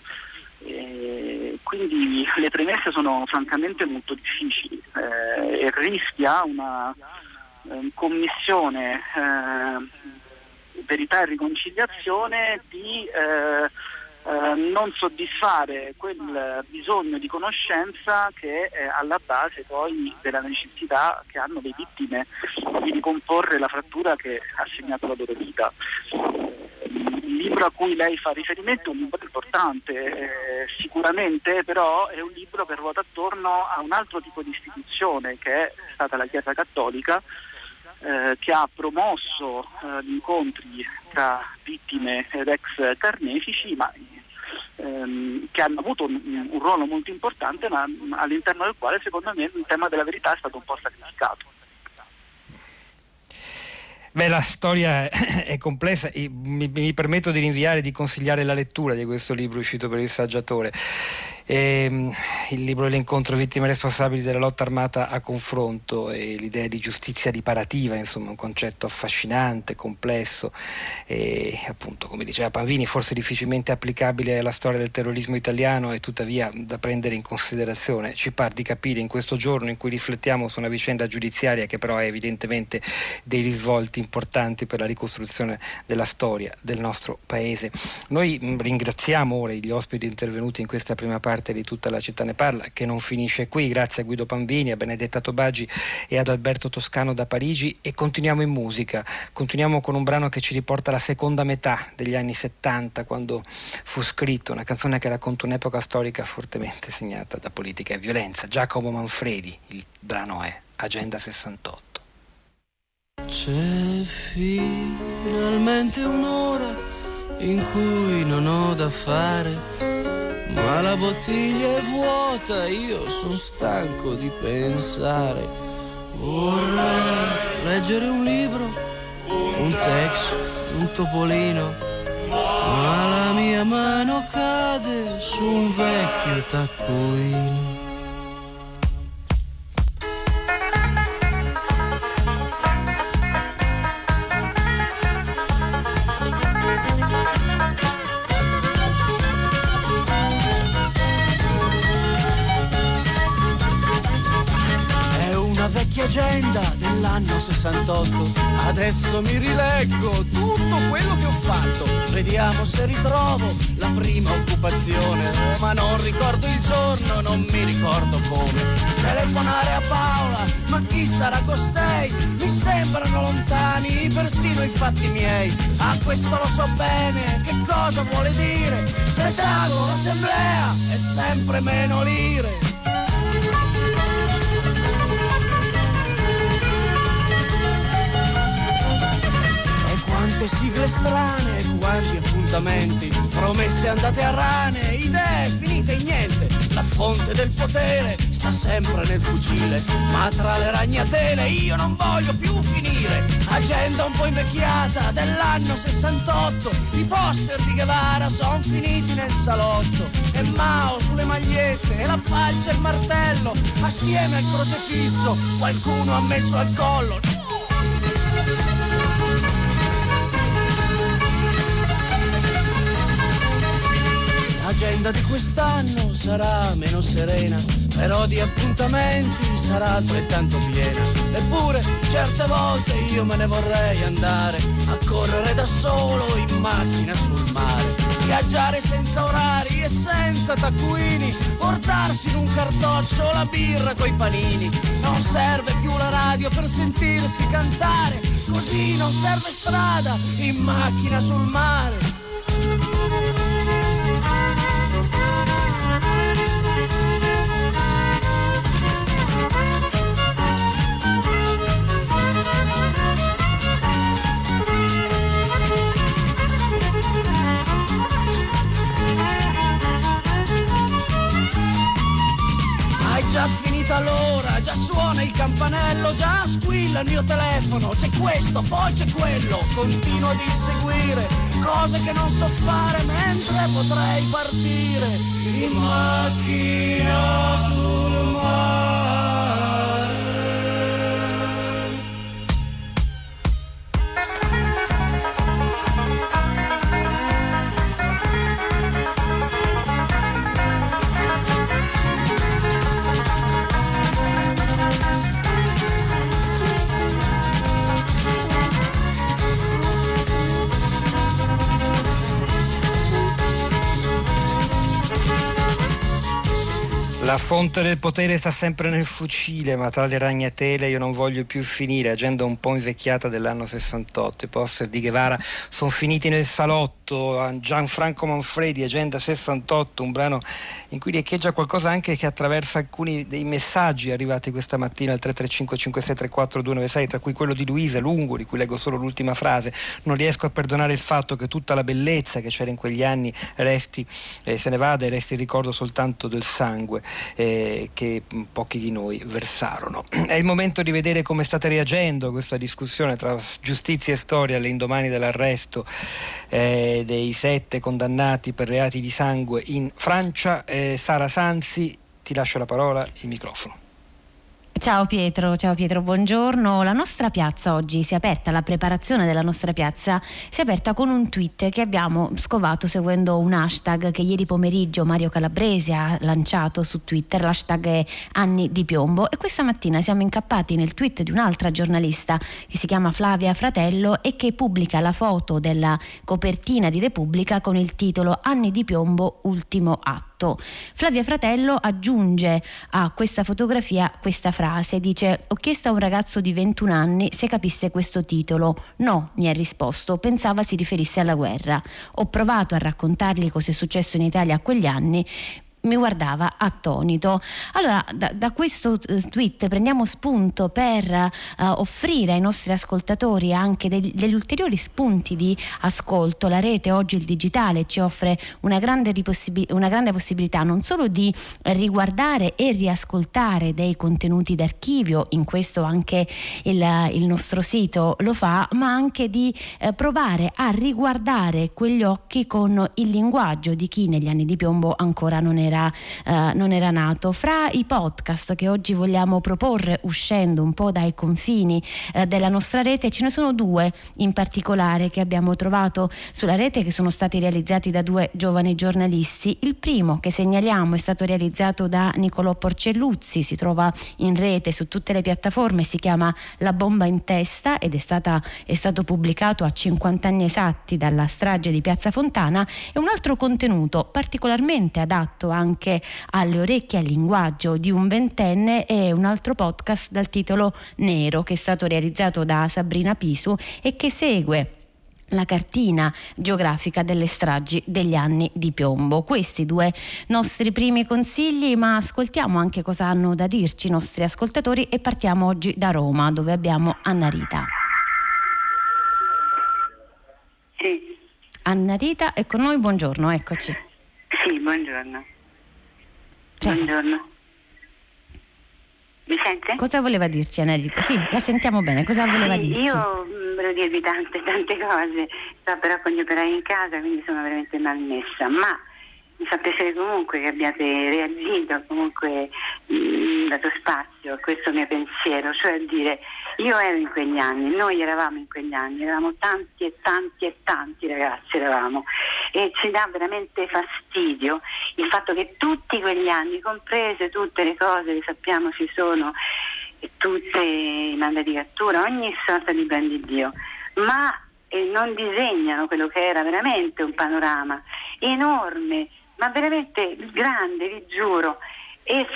Speaker 7: E quindi le premesse sono francamente molto difficili eh, e rischia una eh, commissione eh, verità e riconciliazione di eh, non soddisfare quel bisogno di conoscenza che è alla base poi della necessità che hanno le vittime di ricomporre la frattura che ha segnato la loro vita. Il libro a cui lei fa riferimento è un libro importante, eh, sicuramente però è un libro che ruota attorno a un altro tipo di istituzione che è stata la Chiesa Cattolica eh, che ha promosso eh, gli incontri tra vittime ed ex carnefici, ma ehm, che hanno avuto un, un, ruolo molto importante, ma all'interno del quale secondo me il tema della verità è stato un po' sacrificato.
Speaker 6: Beh, la storia è <coughs> complessa, mi, mi permetto di rinviare e di consigliare la lettura di questo libro uscito per il saggiatore. Ehm, il libro L'incontro vittime responsabili della lotta armata a confronto e l'idea di giustizia riparativa, insomma un concetto affascinante, complesso e appunto come diceva Panvini forse difficilmente applicabile alla storia del terrorismo italiano e tuttavia da prendere in considerazione. Ci par di capire in questo giorno in cui riflettiamo su una vicenda giudiziaria che però ha evidentemente dei risvolti importanti per la ricostruzione della storia del nostro paese. Noi ringraziamo ora gli ospiti intervenuti in questa prima parte parte di tutta la città ne parla, che non finisce qui, grazie a Guido Pambini, a Benedetta Tobaggi e ad Alberto Toscano da Parigi e continuiamo in musica, continuiamo con un brano che ci riporta alla seconda metà degli anni 70 quando fu scritto, una canzone che racconta un'epoca storica fortemente segnata da politica e violenza. Giacomo Manfredi, il brano è Agenda 68.
Speaker 8: C'è finalmente un'ora in cui non ho da fare ma la bottiglia è vuota, io sono stanco di pensare. Vorrei leggere un libro, un text, un topolino, ma la mia mano cade su un vecchio taccuino. L'agenda dell'anno 68. Adesso mi rileggo tutto quello che ho fatto. Vediamo se ritrovo la prima occupazione. Ma non ricordo il giorno, non mi ricordo come. Telefonare a Paola, ma chi sarà costei? Mi sembrano lontani persino i fatti miei. Ah, questo lo so bene, che cosa vuole dire? Se trago l'assemblea è sempre meno lire. Quante sigle strane, quanti appuntamenti, promesse andate a rane, idee finite in niente. La fonte del potere sta sempre nel fucile, ma tra le ragnatele io non voglio più finire. Agenda un po' invecchiata dell'anno 68, i poster di Guevara son finiti nel salotto. E Mao sulle magliette, e la falce e il martello, assieme al crocefisso, qualcuno ha messo al collo. L'agenda di quest'anno sarà meno serena, però di appuntamenti sarà altrettanto piena. Eppure certe volte io me ne vorrei andare a correre da solo in macchina sul mare. Viaggiare senza orari e senza taccuini, portarsi in un cartoccio la birra coi panini. Non serve più la radio per sentirsi cantare, così non serve strada in macchina sul mare. Già finita l'ora, già suona il campanello, già squilla il mio telefono, c'è questo, poi c'è quello, continuo ad inseguire cose che non so fare mentre potrei partire in macchina sul mare.
Speaker 6: La fonte del potere sta sempre nel fucile, ma tra le ragnatele io non voglio più finire. Agenda un po' invecchiata dell'anno 68. I poster di Guevara sono finiti nel salotto. Gianfranco Manfredi, Agenda 68, un brano in cui riecheggia qualcosa anche che attraversa alcuni dei messaggi arrivati questa mattina al 335 5634 296, tra cui quello di Luisa lungo, di cui leggo solo l'ultima frase. Non riesco a perdonare il fatto che tutta la bellezza che c'era in quegli anni resti, eh, se ne vada e resti il ricordo soltanto del sangue eh, che pochi di noi versarono. <clears throat> È il momento di vedere come state reagendo a questa discussione tra giustizia e storia all'indomani dell'arresto eh, dei sette condannati per reati di sangue in Francia. Eh, Sara Sanzi, ti lascio la parola, il microfono.
Speaker 9: Ciao Pietro, ciao Pietro, buongiorno. La nostra piazza oggi si è aperta, la preparazione della nostra piazza si è aperta con un tweet che abbiamo scovato seguendo un hashtag che ieri pomeriggio Mario Calabresi ha lanciato su Twitter, l'hashtag è Anni di piombo e questa mattina siamo incappati nel tweet di un'altra giornalista che si chiama Flavia Fratello e che pubblica la foto della copertina di Repubblica con il titolo Anni di piombo, ultimo atto fatto. Flavia Fratello aggiunge a questa fotografia questa frase, dice ho chiesto a un ragazzo di 21 anni se capisse questo titolo, no, mi ha risposto, pensava si riferisse alla guerra. Ho provato a raccontargli cosa è successo in Italia a quegli anni, mi guardava attonito. Allora, da, da questo eh, tweet prendiamo spunto per uh, offrire ai nostri ascoltatori anche degli, degli, ulteriori spunti di ascolto. La rete oggi, il digitale, ci offre una grande, ripossibil- una grande possibilità non solo di riguardare e riascoltare dei contenuti d'archivio, in questo anche il, il nostro sito lo fa, ma anche di eh, provare a riguardare quegli occhi con il linguaggio di chi negli anni di piombo ancora non era era, eh, non era nato. Fra i podcast che oggi vogliamo proporre, uscendo un po' dai confini eh, della nostra rete, ce ne sono due in particolare che abbiamo trovato sulla rete che sono stati realizzati da due giovani giornalisti. Il primo che segnaliamo è stato realizzato da Nicolò Porcelluzzi, si trova in rete su tutte le piattaforme, si chiama La bomba in testa ed è, stata, è stato pubblicato a 50 anni esatti dalla strage di Piazza Fontana e un altro contenuto particolarmente adatto anche alle orecchie e al linguaggio di un ventenne è un altro podcast dal titolo Nero che è stato realizzato da Sabrina Pisu e che segue la cartina geografica delle stragi degli anni di piombo. Questi due nostri primi consigli, ma ascoltiamo anche cosa hanno da dirci i nostri ascoltatori e partiamo oggi da Roma dove abbiamo Anna Rita.
Speaker 10: Sì.
Speaker 9: Anna Rita è con noi, buongiorno, eccoci.
Speaker 10: Sì, buongiorno. Prego. Buongiorno. Mi sente?
Speaker 9: Cosa voleva dirci Anna Rita? Sì, la sentiamo bene, cosa voleva dirci?
Speaker 10: Io volevo dirvi tante, tante cose, sto però con gli operai in casa, quindi sono veramente malmessa, ma mi fa piacere comunque che abbiate reagito, comunque mm, dato spazio a questo mio pensiero, cioè dire io ero in quegli anni, noi eravamo in quegli anni, eravamo tanti e tanti e tanti ragazzi eravamo e ci dà veramente fastidio il fatto che tutti quegli anni, comprese tutte le cose che sappiamo ci sono, tutte i mandati di cattura, ogni sorta di ben di Dio, ma non disegnano quello che era veramente un panorama enorme ma veramente grande, vi giuro, e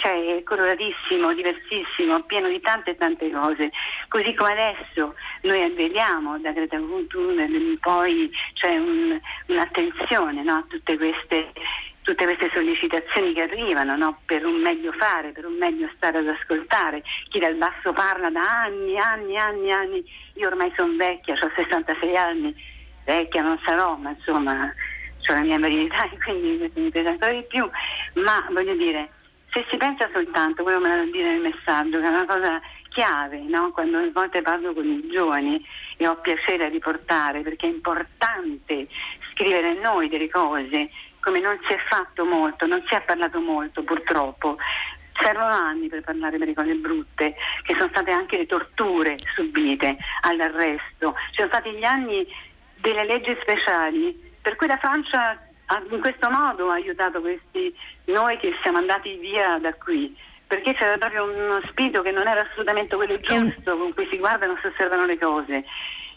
Speaker 10: cioè, coloratissimo, diversissimo, pieno di tante tante cose. Così come adesso noi vediamo da Greta Thunberg in poi c'è un, un'attenzione no, a tutte queste, tutte queste sollecitazioni che arrivano no, per un meglio fare, per un meglio stare ad ascoltare. Chi dal basso parla da anni, anni, anni, anni. Io ormai sono vecchia, ho 66 anni, vecchia non sarò, ma insomma ho la mia verità <laughs> e quindi mi pesa ancora di più, ma voglio dire, se si pensa soltanto, quello me lo dire nel messaggio, che è una cosa chiave, no? quando a volte parlo con i giovani e ho piacere a riportare, perché è importante scrivere noi delle cose, come non si è fatto molto, non si è parlato molto purtroppo, servono anni per parlare delle cose brutte, che sono state anche le torture subite all'arresto, ci sono stati gli anni delle leggi speciali per cui la Francia in questo modo ha aiutato questi, noi che siamo andati via da qui, perché c'era proprio uno spirito che non era assolutamente quello giusto, con cui si guardano e si osservano le cose.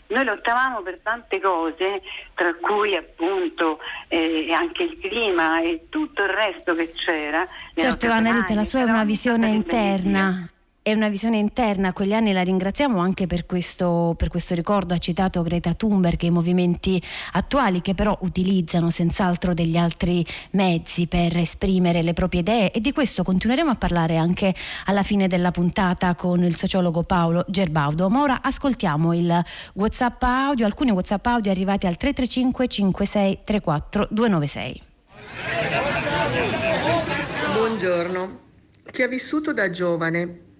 Speaker 10: Noi lottavamo per tante cose, tra cui appunto eh, anche il clima e tutto il resto che c'era.
Speaker 9: Certo, Annalita, la sua è una visione interna è una visione interna quegli anni, la ringraziamo anche per questo, per questo, ricordo, ha citato Greta Thunberg e i movimenti attuali che però utilizzano senz'altro degli altri mezzi per esprimere le proprie idee e di questo continueremo a parlare anche alla fine della puntata con il sociologo Paolo Gerbaudo. Ma ora ascoltiamo il WhatsApp audio, alcuni WhatsApp audio arrivati al 335 56 34 296.
Speaker 11: Buongiorno. Chi ha vissuto da giovane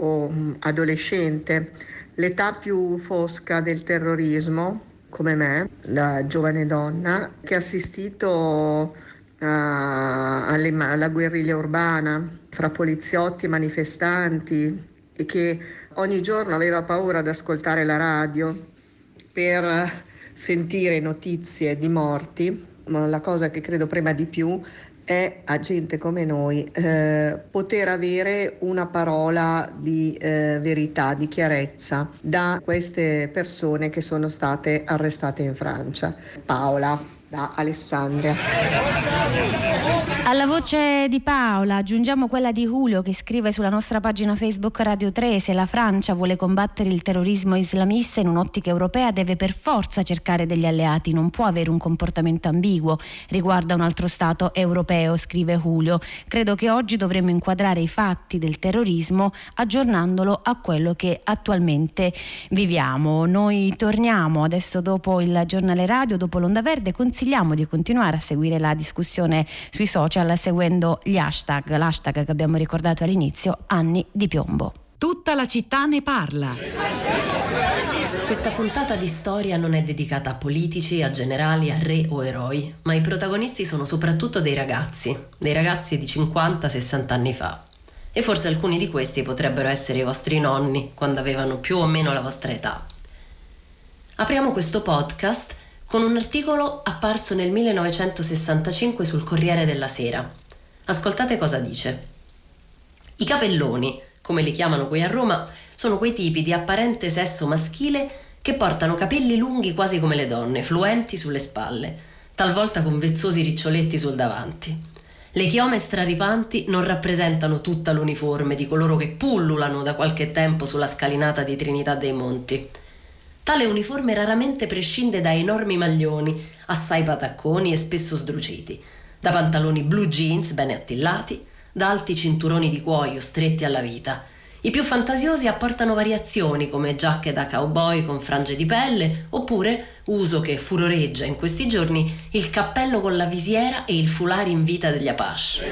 Speaker 11: o mm, adolescente, l'età più fosca del terrorismo, come me, la giovane donna, che ha assistito a, alle, alla guerriglia urbana fra poliziotti e manifestanti e che ogni giorno aveva paura ad ascoltare la radio per sentire notizie di morti, la cosa che credo prima di più è a gente come noi eh, poter avere una parola di eh, verità, di chiarezza da queste persone che sono state arrestate in Francia. Paola da Alessandria.
Speaker 9: Alla voce di Paola aggiungiamo quella di Julio che scrive sulla nostra pagina Facebook Radio 3 se la Francia vuole combattere il terrorismo islamista in un'ottica europea deve per forza cercare degli alleati, non può avere un comportamento ambiguo riguardo a un altro Stato europeo, scrive Julio. Credo che oggi dovremmo inquadrare i fatti del terrorismo aggiornandolo a quello che attualmente viviamo. Noi torniamo adesso dopo il giornale radio, dopo l'onda verde, consigliamo consigliamo di continuare a seguire la discussione sui social seguendo gli hashtag, l'hashtag che abbiamo ricordato all'inizio, anni di piombo.
Speaker 12: Tutta la città ne parla. Questa puntata di storia non è dedicata a politici, a generali, a re o eroi, ma i protagonisti sono soprattutto dei ragazzi, dei ragazzi di 50-60 anni fa. E forse alcuni di questi potrebbero essere i vostri nonni quando avevano più o meno la vostra età. Apriamo questo podcast con un articolo apparso nel 1965 sul Corriere della Sera. Ascoltate cosa dice. I capelloni, come li chiamano qui a Roma, sono quei tipi di apparente sesso maschile che portano capelli lunghi quasi come le donne, fluenti sulle spalle, talvolta con vezzosi riccioletti sul davanti. Le chiome straripanti non rappresentano tutta l'uniforme di coloro che pullulano da qualche tempo sulla scalinata di Trinità dei Monti. Tale uniforme raramente prescinde da enormi maglioni, assai patacconi e spesso sdruciti, da pantaloni blue jeans ben attillati, da alti cinturoni di cuoio stretti alla vita, i più fantasiosi apportano variazioni come giacche da cowboy con frange di pelle oppure, uso che furoreggia in questi giorni, il cappello con la visiera e il foulard in vita degli Apache.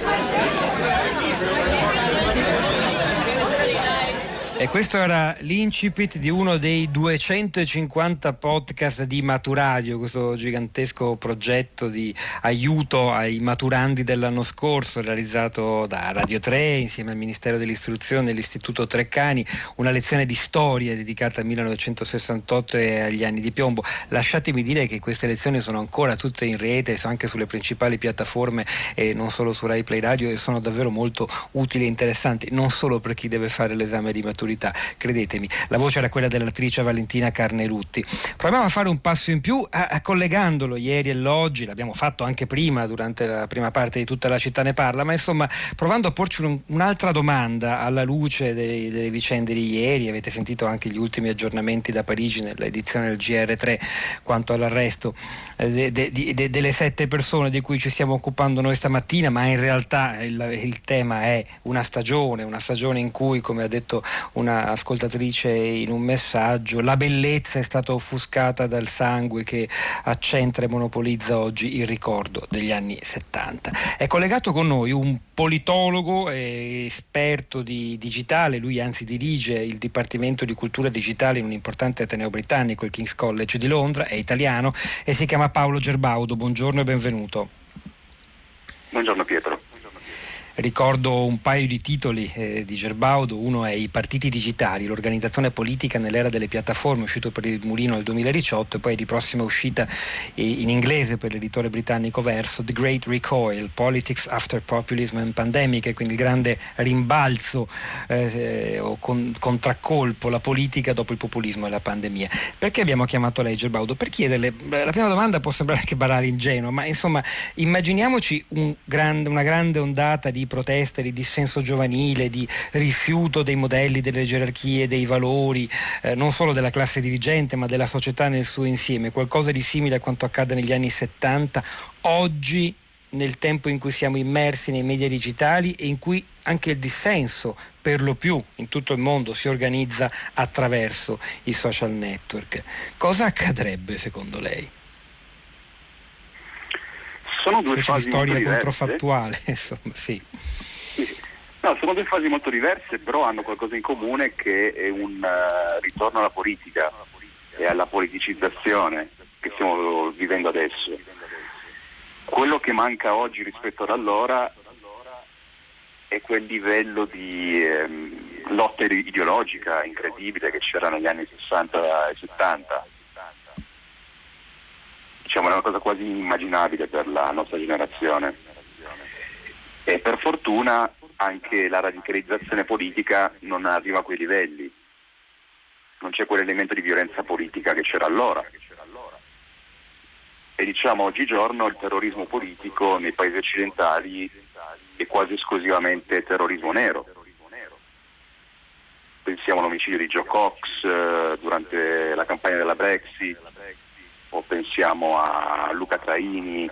Speaker 6: E questo era l'incipit di uno dei 250 podcast di Maturadio, questo gigantesco progetto di aiuto ai maturandi dell'anno scorso, realizzato da Radio 3 insieme al Ministero dell'Istruzione e l'Istituto Treccani, una lezione di storia dedicata al 1968 e agli anni di piombo. Lasciatemi dire che queste lezioni sono ancora tutte in rete, anche sulle principali piattaforme e non solo su Rai Play Radio e sono davvero molto utili e interessanti, non solo per chi deve fare l'esame di maturità maturità, credetemi. La voce era quella dell'attrice Valentina Carnelutti. Proviamo a fare un passo in più a, a collegandolo ieri e l'oggi, l'abbiamo fatto anche prima, durante la prima parte di tutta la città ne parla, ma insomma provando a porci un, un'altra domanda alla luce dei, delle vicende di ieri, avete sentito anche gli ultimi aggiornamenti da Parigi nell'edizione del GR3 quanto all'arresto eh, de, de, de, delle sette persone di cui ci stiamo occupando noi stamattina, ma in realtà il, il tema è una stagione, una stagione in cui, come ha detto una ascoltatrice in un messaggio, la bellezza è stata offuscata dal sangue che accentra e monopolizza oggi il ricordo degli anni 70. È collegato con noi un politologo e esperto di digitale, lui anzi dirige il Dipartimento di Cultura Digitale in un importante ateneo britannico, il King's College di Londra, è italiano e si chiama Paolo Gerbaudo. Buongiorno e benvenuto.
Speaker 13: Buongiorno Pietro.
Speaker 6: Ricordo un paio di titoli eh, di Gerbaudo, uno è I partiti digitali, l'organizzazione politica nell'era delle piattaforme, uscito per il Mulino nel 2018 e poi di prossima uscita eh, in inglese per l'editore britannico Verso, The Great Recoil, Politics After Populism and Pandemic, quindi il grande rimbalzo eh, o con, contraccolpo, la politica dopo il populismo e la pandemia. Perché abbiamo chiamato lei Gerbaudo? Per chiederle, la prima domanda può sembrare anche banale, ingenua, ma insomma immaginiamoci un grande, una grande ondata di proteste, di dissenso giovanile, di rifiuto dei modelli, delle gerarchie, dei valori, eh, non solo della classe dirigente ma della società nel suo insieme, qualcosa di simile a quanto accade negli anni 70, oggi nel tempo in cui siamo immersi nei media digitali e in cui anche il dissenso per lo più in tutto il mondo si organizza attraverso i social network. Cosa accadrebbe secondo lei?
Speaker 13: Sono due fasi
Speaker 6: storia
Speaker 13: controfattuale,
Speaker 6: insomma, sì.
Speaker 13: No, sono due fasi molto diverse, però hanno qualcosa in comune che è un uh, ritorno alla politica e alla politicizzazione che stiamo vivendo adesso. Quello che manca oggi rispetto ad allora è quel livello di ehm, lotta ideologica incredibile che c'era negli anni 60 e 70 diciamo, è una cosa quasi inimmaginabile per la nostra generazione. E per fortuna anche la radicalizzazione politica non arriva a quei livelli, non c'è quell'elemento di violenza politica che c'era allora. E diciamo oggigiorno il terrorismo politico nei paesi occidentali è quasi esclusivamente terrorismo nero. Pensiamo all'omicidio di Joe Cox eh, durante la campagna della Brexit, o pensiamo a Luca Traini,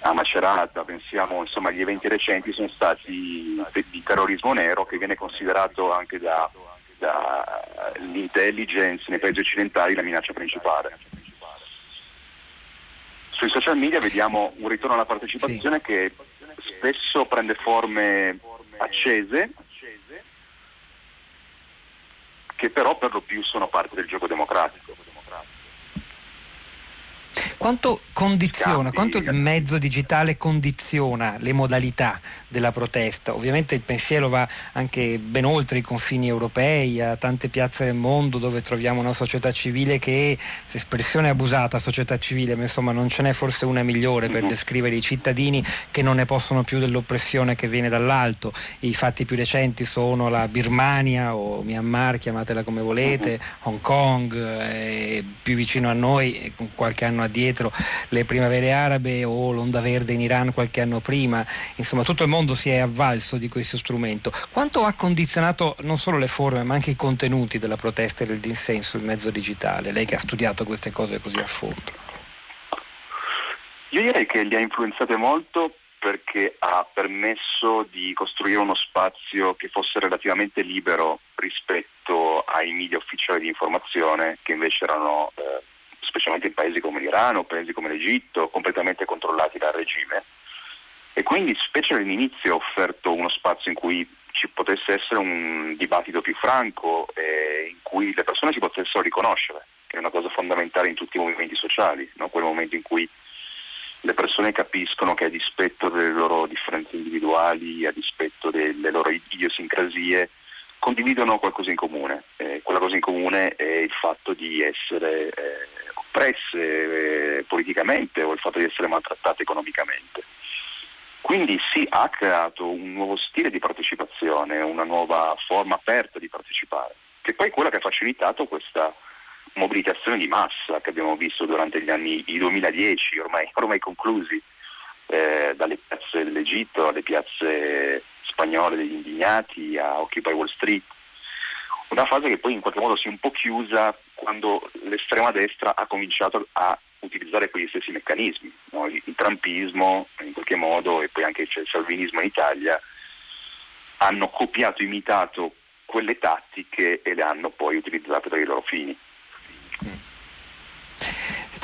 Speaker 13: a Macerata, pensiamo insomma agli eventi recenti sono stati di terrorismo nero che viene considerato anche dall'intelligence nei paesi occidentali la minaccia principale. Sui social media vediamo un ritorno alla partecipazione sì. che spesso prende forme accese che però per lo più sono parte del gioco democratico.
Speaker 6: Quanto condiziona, quanto il mezzo digitale condiziona le modalità della protesta? Ovviamente il pensiero va anche ben oltre i confini europei, a tante piazze del mondo dove troviamo una società civile che, se espressione abusata, società civile, ma insomma non ce n'è forse una migliore per mhm. descrivere i cittadini che non ne possono più dell'oppressione che viene dall'alto. I fatti più recenti sono la Birmania o Myanmar, chiamatela come volete, mhm. Hong Kong, eh, più vicino a noi, qualche anno addietro dietro le primavere arabe o l'onda verde in Iran qualche anno prima, insomma tutto il mondo si è avvalso di questo strumento. Quanto ha condizionato non solo le forme ma anche i contenuti della protesta e del dissenso il mezzo digitale? Lei che ha studiato queste cose così a fondo.
Speaker 13: Io direi che li ha influenzate molto perché ha permesso di costruire uno spazio che fosse relativamente libero rispetto ai media ufficiali di informazione che invece erano eh, specialmente in paesi come l'Iran o paesi come l'Egitto, completamente controllati dal regime. E quindi, specie all'inizio, ha offerto uno spazio in cui ci potesse essere un dibattito più franco e in cui le persone si potessero riconoscere, che è una cosa fondamentale in tutti i movimenti sociali, no? quel momento in cui le persone capiscono che a dispetto delle loro differenze individuali, a dispetto delle loro idiosincrasie, condividono qualcosa in comune. Eh, quella cosa in comune è il fatto di essere eh, oppresse eh, politicamente o il fatto di essere maltrattate economicamente. Quindi sì, ha creato un nuovo stile di partecipazione, una nuova forma aperta di partecipare, che poi è quella che ha facilitato questa mobilitazione di massa che abbiamo visto durante gli anni 2010, ormai, <laughs> ormai conclusi, eh, dalle piazze dell'Egitto alle piazze spagnole degli indignati a Occupy Wall Street. Una fase che poi in qualche modo si è un po' chiusa quando l'estrema destra ha cominciato a utilizzare quegli stessi meccanismi, no? il, il trampismo in qualche modo e poi anche il salvinismo in Italia hanno copiato, imitato quelle tattiche e le hanno poi utilizzate per i loro fini.
Speaker 6: Te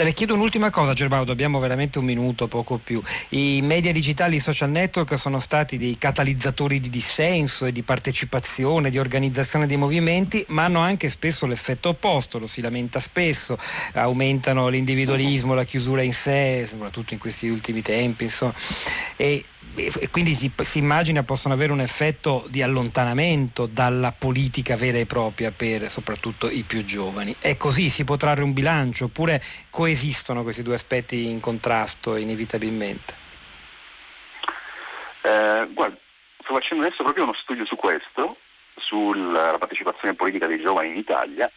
Speaker 6: le chiedo un'ultima cosa Gerbaudo, abbiamo veramente un minuto, poco più. I media digitali, i social network sono stati dei catalizzatori di dissenso e di partecipazione, di organizzazione dei movimenti, ma hanno anche spesso l'effetto opposto, lo si lamenta spesso, aumentano l'individualismo, la chiusura in sé, soprattutto in questi ultimi tempi, insomma. E e quindi si, si, immagina possono avere un effetto di allontanamento dalla politica vera e propria per soprattutto i più giovani. È così, si può trarre un bilancio oppure coesistono questi due aspetti in contrasto inevitabilmente?
Speaker 13: Eh, guarda, sto facendo adesso proprio uno studio su questo, sulla partecipazione politica dei giovani in Italia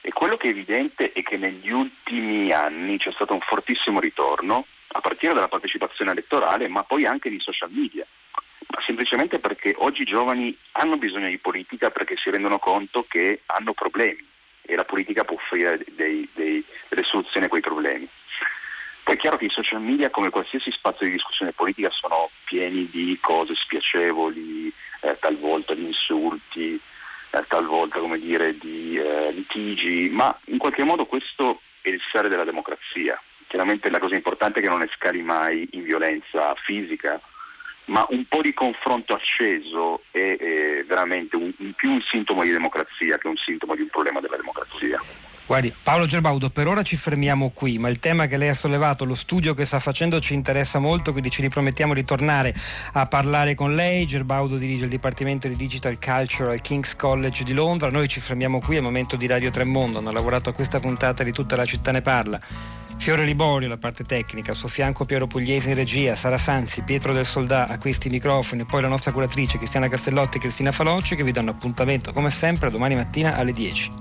Speaker 13: e quello che è evidente è che negli ultimi anni c'è stato un fortissimo ritorno a partire dalla partecipazione elettorale, ma poi anche di social media, ma semplicemente perché oggi i giovani hanno bisogno di politica perché si rendono conto che hanno problemi e la politica può offrire dei, dei, delle soluzioni a quei problemi. Poi è chiaro che i social media, come qualsiasi spazio di discussione politica, sono pieni di cose spiacevoli, eh, talvolta di insulti, eh, talvolta dire, di eh, litigi, ma in qualche modo questo è il sale della democrazia chiaramente la cosa importante è che non escali mai in violenza fisica, ma un po' di confronto acceso è, è veramente un, più un sintomo di democrazia che un sintomo di un problema della democrazia.
Speaker 6: Guardi, Paolo Gerbaudo, per ora ci fermiamo qui, ma il tema che lei ha sollevato, lo studio che sta facendo ci interessa molto, quindi ci ripromettiamo di tornare a parlare con lei. Gerbaudo dirige il Dipartimento di Digital Culture al King's College di Londra. Noi ci fermiamo qui, è momento di Radio Tremondo, hanno lavorato a questa puntata di Tutta la città ne parla. Fiore Liborio, la parte tecnica, al suo fianco Piero Pugliese in regia, Sara Sanzi, Pietro del Soldà a questi microfoni e poi la nostra curatrice Cristiana Castellotti e Cristina Falocci che vi danno appuntamento come sempre domani mattina alle 10.